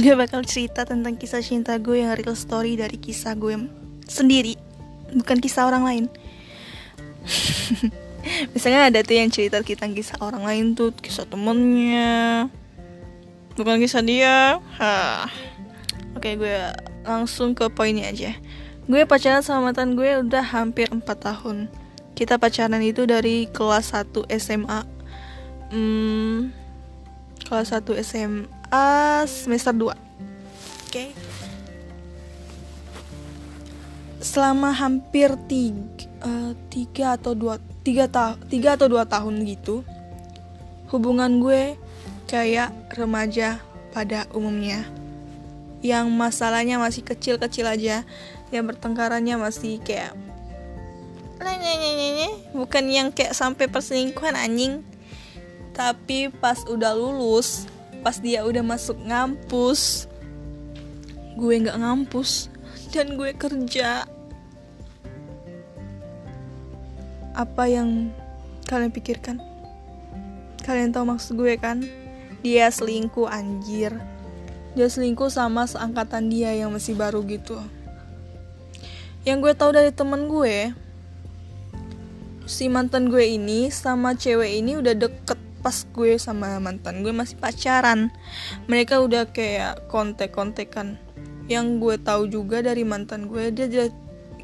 gue bakal cerita tentang kisah cinta gue yang real story dari kisah gue sendiri bukan kisah orang lain. Misalnya ada tuh yang cerita kita kisah orang lain tuh kisah temennya. Bukan kisah dia. Hah. oke gue langsung ke poinnya aja. Gue pacaran sama mantan gue udah hampir 4 tahun. Kita pacaran itu dari kelas 1 SMA hmm, kelas 1 SMA semester 2 oke. Okay. selama hampir tiga, uh, tiga atau dua tiga, ta tiga atau dua tahun gitu hubungan gue kayak remaja pada umumnya. Yang masalahnya masih kecil-kecil aja yang bertengkarannya masih kayak bukan yang kayak sampai perselingkuhan anjing. Tapi pas udah lulus pas dia udah masuk ngampus gue nggak ngampus dan gue kerja. Apa yang kalian pikirkan? Kalian tahu maksud gue kan? Dia selingkuh anjir. Dia selingkuh sama seangkatan dia yang masih baru gitu. Yang gue tahu dari temen gue si mantan gue ini sama cewek ini udah deket pas gue sama mantan gue masih pacaran. Mereka udah kayak kontek-kontekan. Yang gue tahu juga dari mantan gue dia, dia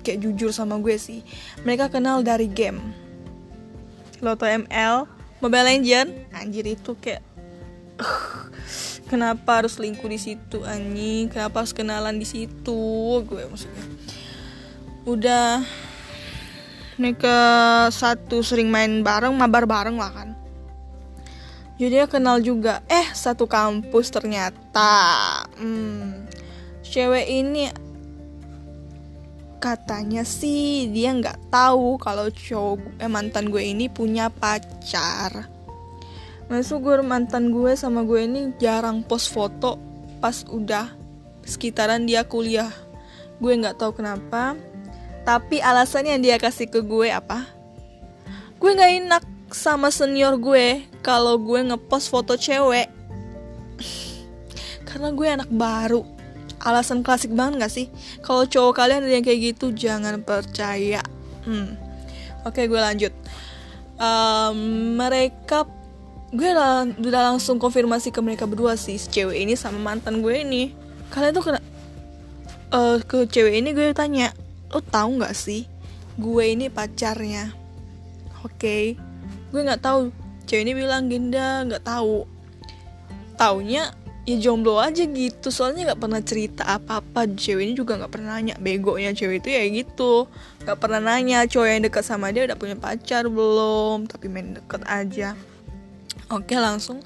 kayak jujur sama gue sih. Mereka kenal dari game. Loto ML Mobile Legend anjir itu kayak kenapa harus selingkuh di situ anjing? Kenapa harus kenalan di situ? Gue maksudnya. Udah mereka satu sering main bareng mabar bareng lah kan jadi dia kenal juga. Eh satu kampus ternyata. Hmm, cewek ini katanya sih dia nggak tahu kalau cowok eh, mantan gue ini punya pacar. Masuk gue mantan gue sama gue ini jarang post foto pas udah sekitaran dia kuliah. Gue nggak tahu kenapa tapi alasannya dia kasih ke gue apa? Gue nggak enak sama senior gue kalau gue ngepost foto cewek karena gue anak baru. Alasan klasik banget gak sih? Kalau cowok kalian ada yang kayak gitu jangan percaya. Hmm. oke gue lanjut. Um, mereka gue udah langsung konfirmasi ke mereka berdua sih cewek ini sama mantan gue ini. Kalian tuh kena uh, ke cewek ini gue tanya lo tahu nggak sih gue ini pacarnya? Oke. Okay gue nggak tahu cewek ini bilang Ginda nggak tahu. Taunya ya jomblo aja gitu soalnya nggak pernah cerita apa-apa. Cewek ini juga nggak pernah nanya begonya cewek itu ya gitu. Nggak pernah nanya cowok yang dekat sama dia udah punya pacar belum tapi main deket aja. Oke langsung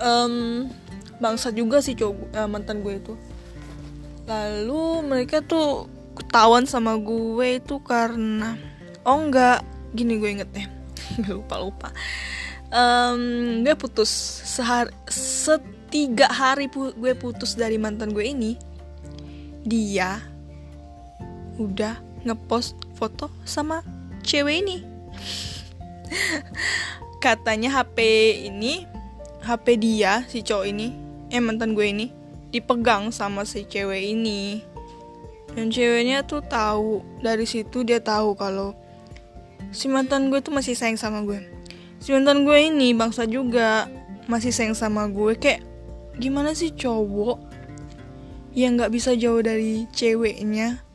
um, bangsa juga sih cowok uh, mantan gue itu. Lalu mereka tuh ketahuan sama gue itu karena oh enggak gini gue inget deh lupa lupa um, gue putus sehari setiga hari pu gue putus dari mantan gue ini dia udah ngepost foto sama cewek ini. Katanya HP ini HP dia si cowok ini eh mantan gue ini dipegang sama si cewek ini. Dan ceweknya tuh tahu dari situ dia tahu kalau si mantan gue tuh masih sayang sama gue si mantan gue ini bangsa juga. Masih sayang sama gue kayak gimana sih cowok yang nggak bisa jauh dari ceweknya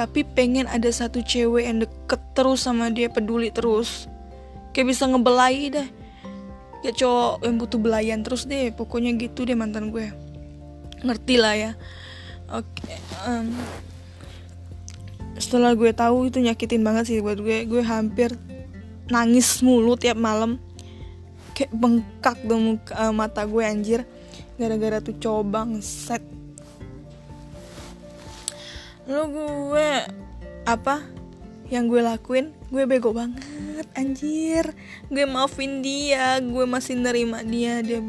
tapi pengen ada satu cewek yang deket terus sama dia peduli terus. Kayak bisa ngebelai deh. Kayak cowok yang butuh belayan terus deh pokoknya gitu deh mantan gue. Ngerti lah ya. Oke okay, um, setelah gue tahu itu nyakitin banget sih buat gue. Gue hampir nangis mulu tiap malam. Kayak bengkak dong muka, uh, mata gue anjir. Gara-gara tuh cobang set lo gue apa yang gue lakuin? Gue bego banget anjir. Gue maafin dia gue masih nerima dia. Dia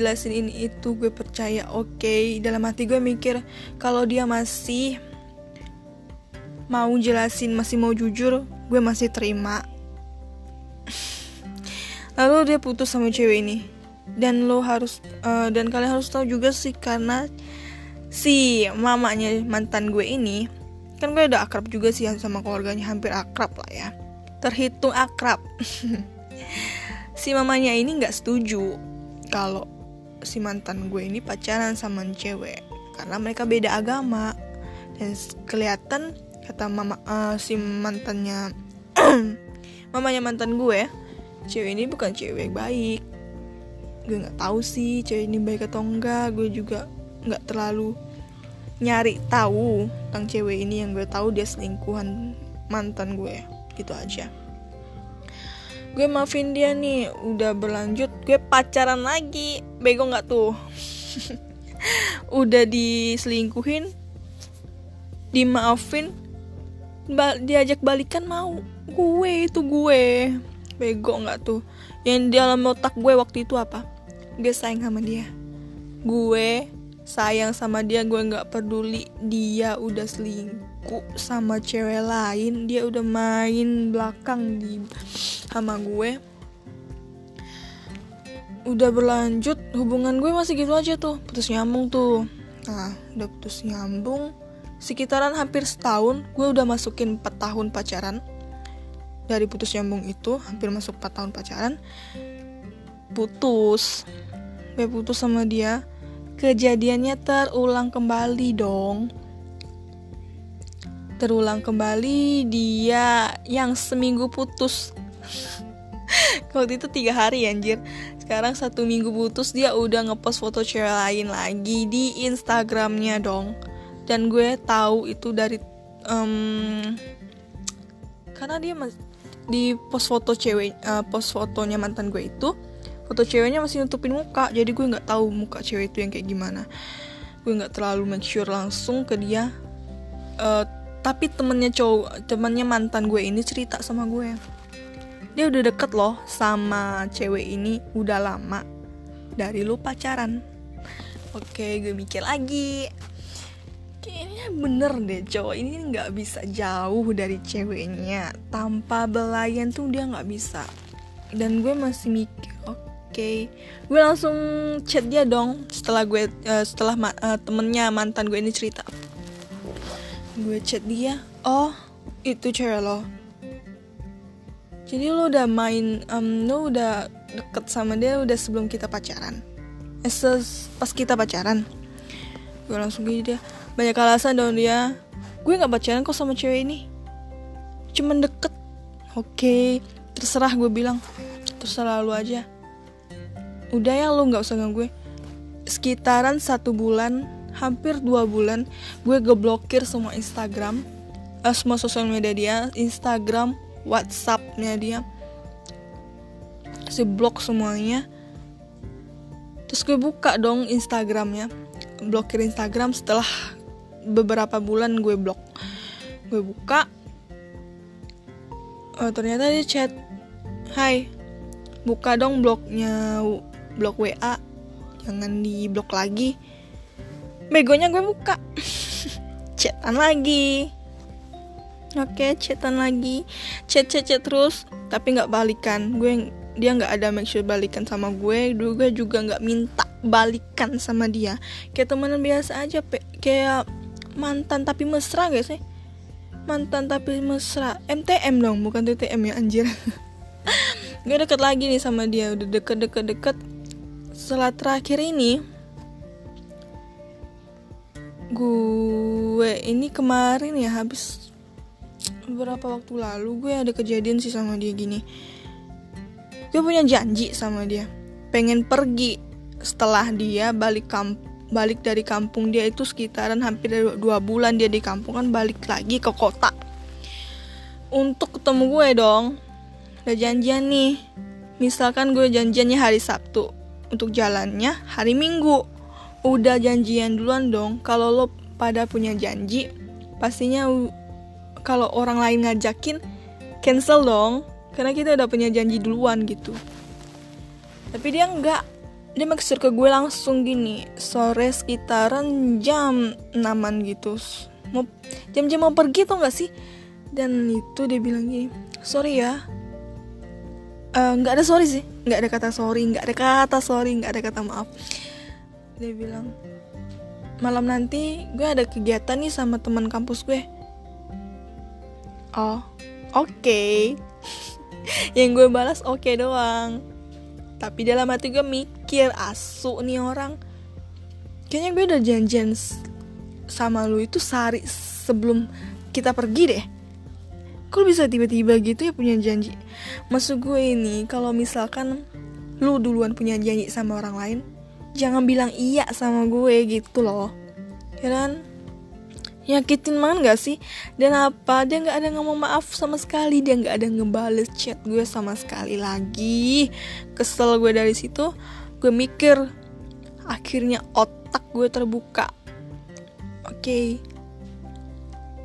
jelasin ini itu gue percaya oke. Okay. dalam hati gue mikir kalau dia masih mau jelasin masih mau jujur gue masih terima lalu dia putus sama cewek ini. Dan lo harus uh, dan kalian harus tahu juga sih karena si mamanya mantan gue ini kan gue udah akrab juga sih sama keluarganya hampir akrab lah ya. Terhitung akrab. Si mamanya ini nggak setuju kalau si mantan gue ini pacaran sama cewek karena mereka beda agama. Dan kelihatan kata mama uh, si mantannya mamanya mantan gue cewek ini bukan cewek baik. Gue nggak tahu sih cewek ini baik atau enggak. Gue juga nggak terlalu nyari tahu tentang cewek ini. Yang gue tahu dia selingkuhan mantan gue. Gitu aja. Gue maafin dia nih. Udah berlanjut. Gue pacaran lagi. Bego nggak tuh? Udah diselingkuhin dimaafin ba diajak balikan mau. Gue itu gue bego nggak tuh? Yang di dalam otak gue waktu itu apa? Gue sayang sama dia. Gue sayang sama dia gue nggak peduli dia udah selingkuh sama cewek lain dia udah main belakang di sama gue. Udah berlanjut hubungan gue masih gitu aja tuh putus nyambung tuh. Nah udah putus nyambung sekitaran hampir setahun gue udah masukin 4 tahun pacaran dari putus nyambung itu hampir masuk 4 tahun pacaran putus. Gue putus sama dia kejadiannya terulang kembali dong. Terulang kembali dia yang seminggu putus. Waktu itu tiga hari anjir. Sekarang satu minggu putus dia udah ngepost foto cewek lain lagi di instagramnya dong. Dan gue tahu itu dari um, karena dia di post foto cewek uh, post fotonya mantan gue itu foto ceweknya masih nutupin muka jadi gue nggak tahu muka cewek itu yang kayak gimana. Gue nggak terlalu make sure langsung ke dia. Uh, tapi temennya cowok temennya mantan gue ini cerita sama gue. Dia udah deket loh sama cewek ini udah lama. Dari lu pacaran. Oke gue mikir lagi kayaknya bener deh cowok ini nggak bisa jauh dari ceweknya. Tanpa belayan tuh dia nggak bisa. Dan gue masih mikir okay. gue langsung chat dia dong setelah gue uh, setelah ma uh, temennya mantan gue ini cerita. Gue chat dia oh itu cewek lo. Jadi lo udah main um, lo udah deket sama dia udah sebelum kita pacaran. Eh, pas kita pacaran. Gue langsung gini dia banyak alasan dong dia gue nggak pacaran kok sama cewek ini. Cuman deket. Oke okay, terserah gue bilang. Terserah lu aja. Udah ya lo nggak usah ganggu gue. Sekitaran satu bulan hampir dua bulan gue geblokir semua Instagram uh, semua sosial media dia Instagram WhatsAppnya dia. Si blok semuanya. Terus gue buka dong Instagramnya. Blokir Instagram setelah beberapa bulan gue blok. Gue buka oh, ternyata dia chat Hai buka dong blognya blok WA jangan di blok lagi. Begonya gue buka chatan lagi. Oke okay, chatan lagi. Chat chat chat terus tapi nggak balikan. Gue dia nggak ada make sure balikan sama gue. Gue juga nggak minta balikan sama dia. Kayak temenan biasa aja kayak mantan tapi mesra guys sih? Mantan tapi mesra. MTM dong bukan TTM ya anjir. Gue deket lagi nih sama dia udah deket deket deket. Setelah terakhir ini gue ini kemarin ya habis beberapa waktu lalu gue ada kejadian sih sama dia gini. Gue punya janji sama dia pengen pergi. Setelah dia balik kamp balik dari kampung dia itu sekitaran hampir dua bulan dia di kampung kan balik lagi ke kota untuk ketemu gue dong udah janjian nih misalkan gue janjiannya hari Sabtu untuk jalannya hari Minggu. Udah janjian duluan dong. Kalau lo pada punya janji, pastinya kalau orang lain ngajakin cancel dong. Karena kita udah punya janji duluan gitu. Tapi dia enggak. Dia maksud ke gue langsung gini, sore sekitaran jam 6 gitu. Mau jam-jam mau pergi tuh gak sih? Dan itu dia bilang gini, sorry ya, eh, nggak uh, ada sorry sih nggak ada kata sorry nggak ada kata sorry nggak ada kata maaf dia bilang malam nanti gue ada kegiatan nih sama teman kampus gue oh oke okay. yang gue balas oke okay doang tapi dalam hati gue mikir asu nih orang. Kayaknya gue udah janjian sama lu itu sehari sebelum kita pergi deh. Kok bisa tiba-tiba gitu ya punya janji? Maksud gue ini kalau misalkan lu duluan punya janji sama orang lain jangan bilang iya sama gue gitu loh. Ya kan nyakitin banget gak sih? Dan apa? Dia nggak ada ngomong maaf sama sekali. Dia nggak ada ngebales chat gue sama sekali lagi. Kesel gue dari situ. Gue mikir akhirnya otak gue terbuka. Oke. Okay.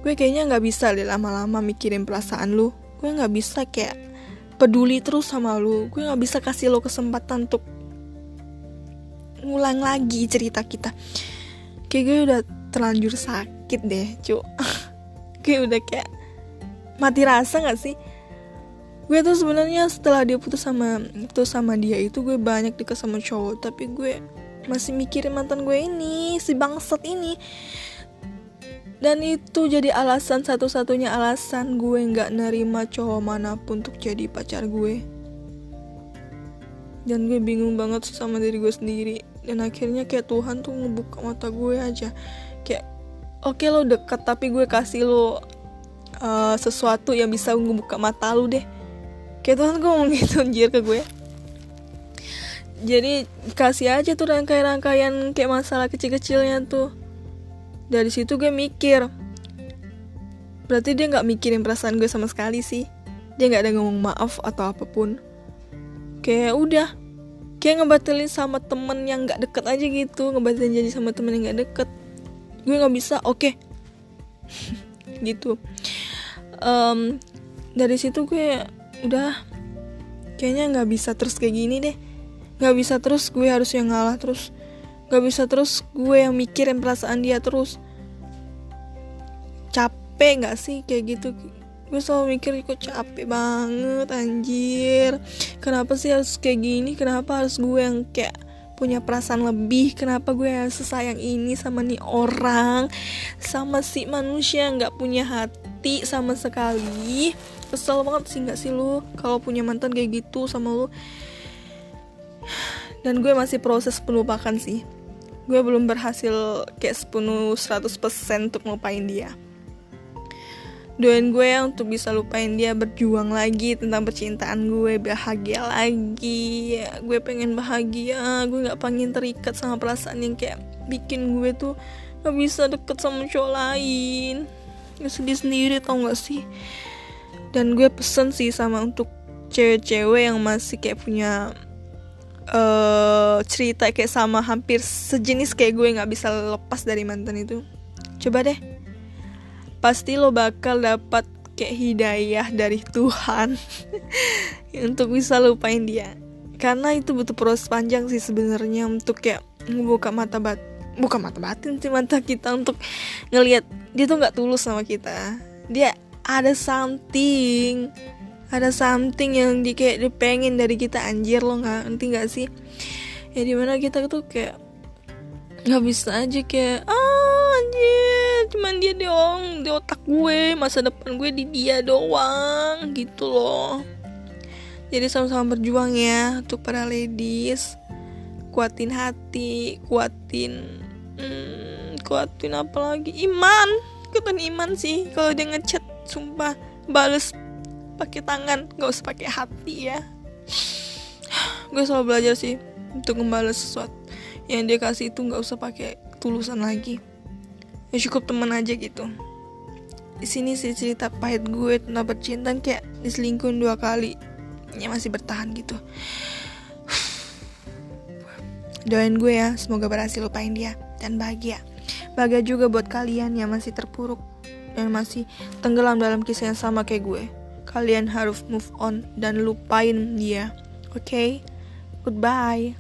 gue kayaknya nggak bisa deh lama-lama mikirin perasaan lu. Gue nggak bisa kayak peduli terus sama lu. Gue nggak bisa kasih lo kesempatan untuk ngulang lagi cerita kita. Kayak gue udah terlanjur sakit deh cu. Kayak udah kayak mati rasa gak sih? Gue tuh sebenarnya setelah dia putus sama putus sama dia itu gue banyak deket sama cowok tapi gue masih mikirin mantan gue ini si bangsat ini. Dan itu jadi alasan satu-satunya alasan gue nggak nerima cowok mana pun untuk jadi pacar gue. Dan gue bingung banget sama diri gue sendiri. Dan akhirnya kayak Tuhan tuh ngebuka mata gue aja. Kayak oke okay, lo deket tapi gue kasih lo uh, sesuatu yang bisa ngebuka mata lo deh. Kayak Tuhan gue ngomong gitu anjir ke gue. Jadi kasih aja tuh rangkaian-rangkaian kayak masalah kecil-kecilnya tuh. Dari situ gue mikir. Berarti dia nggak mikirin perasaan gue sama sekali sih. Dia nggak ada ngomong maaf atau apa pun. Kayak udah. Kayak ngebatalin sama temen yang nggak deket aja gitu ngebatalin janji sama temen yang nggak deket gue nggak bisa oke. Okay. gitu. Um, dari situ gue udah kayaknya nggak bisa terus kayak gini deh. Nggak bisa terus gue harus yang ngalah terus. Nggak bisa terus gue yang mikirin perasaan dia terus. Capek nggak sih kayak gitu? Gue selalu mikir kok capek banget anjir. Kenapa sih harus kayak gini? Kenapa harus gue yang kayak punya perasaan lebih kenapa gue harus sesayang ini sama nih orang? Sama si manusia nggak punya hati sama sekali. Kesel banget sih nggak sih lu? Kalau punya mantan kayak gitu sama lu. Dan gue masih proses pelupakan sih. Gue belum berhasil kayak sepenuh 100% untuk ngelupain dia doain gue ya untuk bisa lupain dia berjuang lagi tentang percintaan gue bahagia lagi. Ya, gue pengen bahagia gue nggak pengen terikat sama perasaan yang kayak bikin gue tuh gak bisa deket sama cowok lain. Gue sedih sendiri tau gak sih? Dan gue pesen sih sama untuk cewek-cewek yang masih kayak punya uh, cerita kayak sama hampir sejenis kayak gue nggak bisa lepas dari mantan itu. Coba deh pasti lo bakal dapat kayak hidayah dari Tuhan untuk bisa lupain dia. Karena itu butuh proses panjang sih sebenarnya untuk kayak membuka mata bat buka mata batin sih mata kita untuk ngelihat dia tuh nggak tulus sama kita. Dia ada something ada something yang di kayak dipengen dari kita. Anjir lo nggak nanti nggak sih? Ya di mana kita tuh kayak nggak bisa aja kayak ah anjir cuman dia doang di otak gue masa depan gue di dia doang gitu loh. Jadi sama-sama berjuang ya untuk para ladies. Kuatin hati kuatin hmm, kuatin apa lagi? Iman kuatin iman sih. Kalau dia ngechat sumpah bales pakai tangan gak usah pakai hati ya. Gue selalu belajar sih untuk membalas sesuatu. Yang dia kasih itu nggak usah pakai tulusan lagi ya cukup temen aja gitu. Di sini sih cerita pahit gue tentang percintaan kayak diselingkuhin dua kali. Ya masih bertahan gitu. Doain gue ya semoga berhasil lupain dia dan bahagia. Bahagia juga buat kalian yang masih terpuruk dan masih tenggelam dalam kisah yang sama kayak gue. Kalian harus move on dan lupain dia. Oke? Okay? goodbye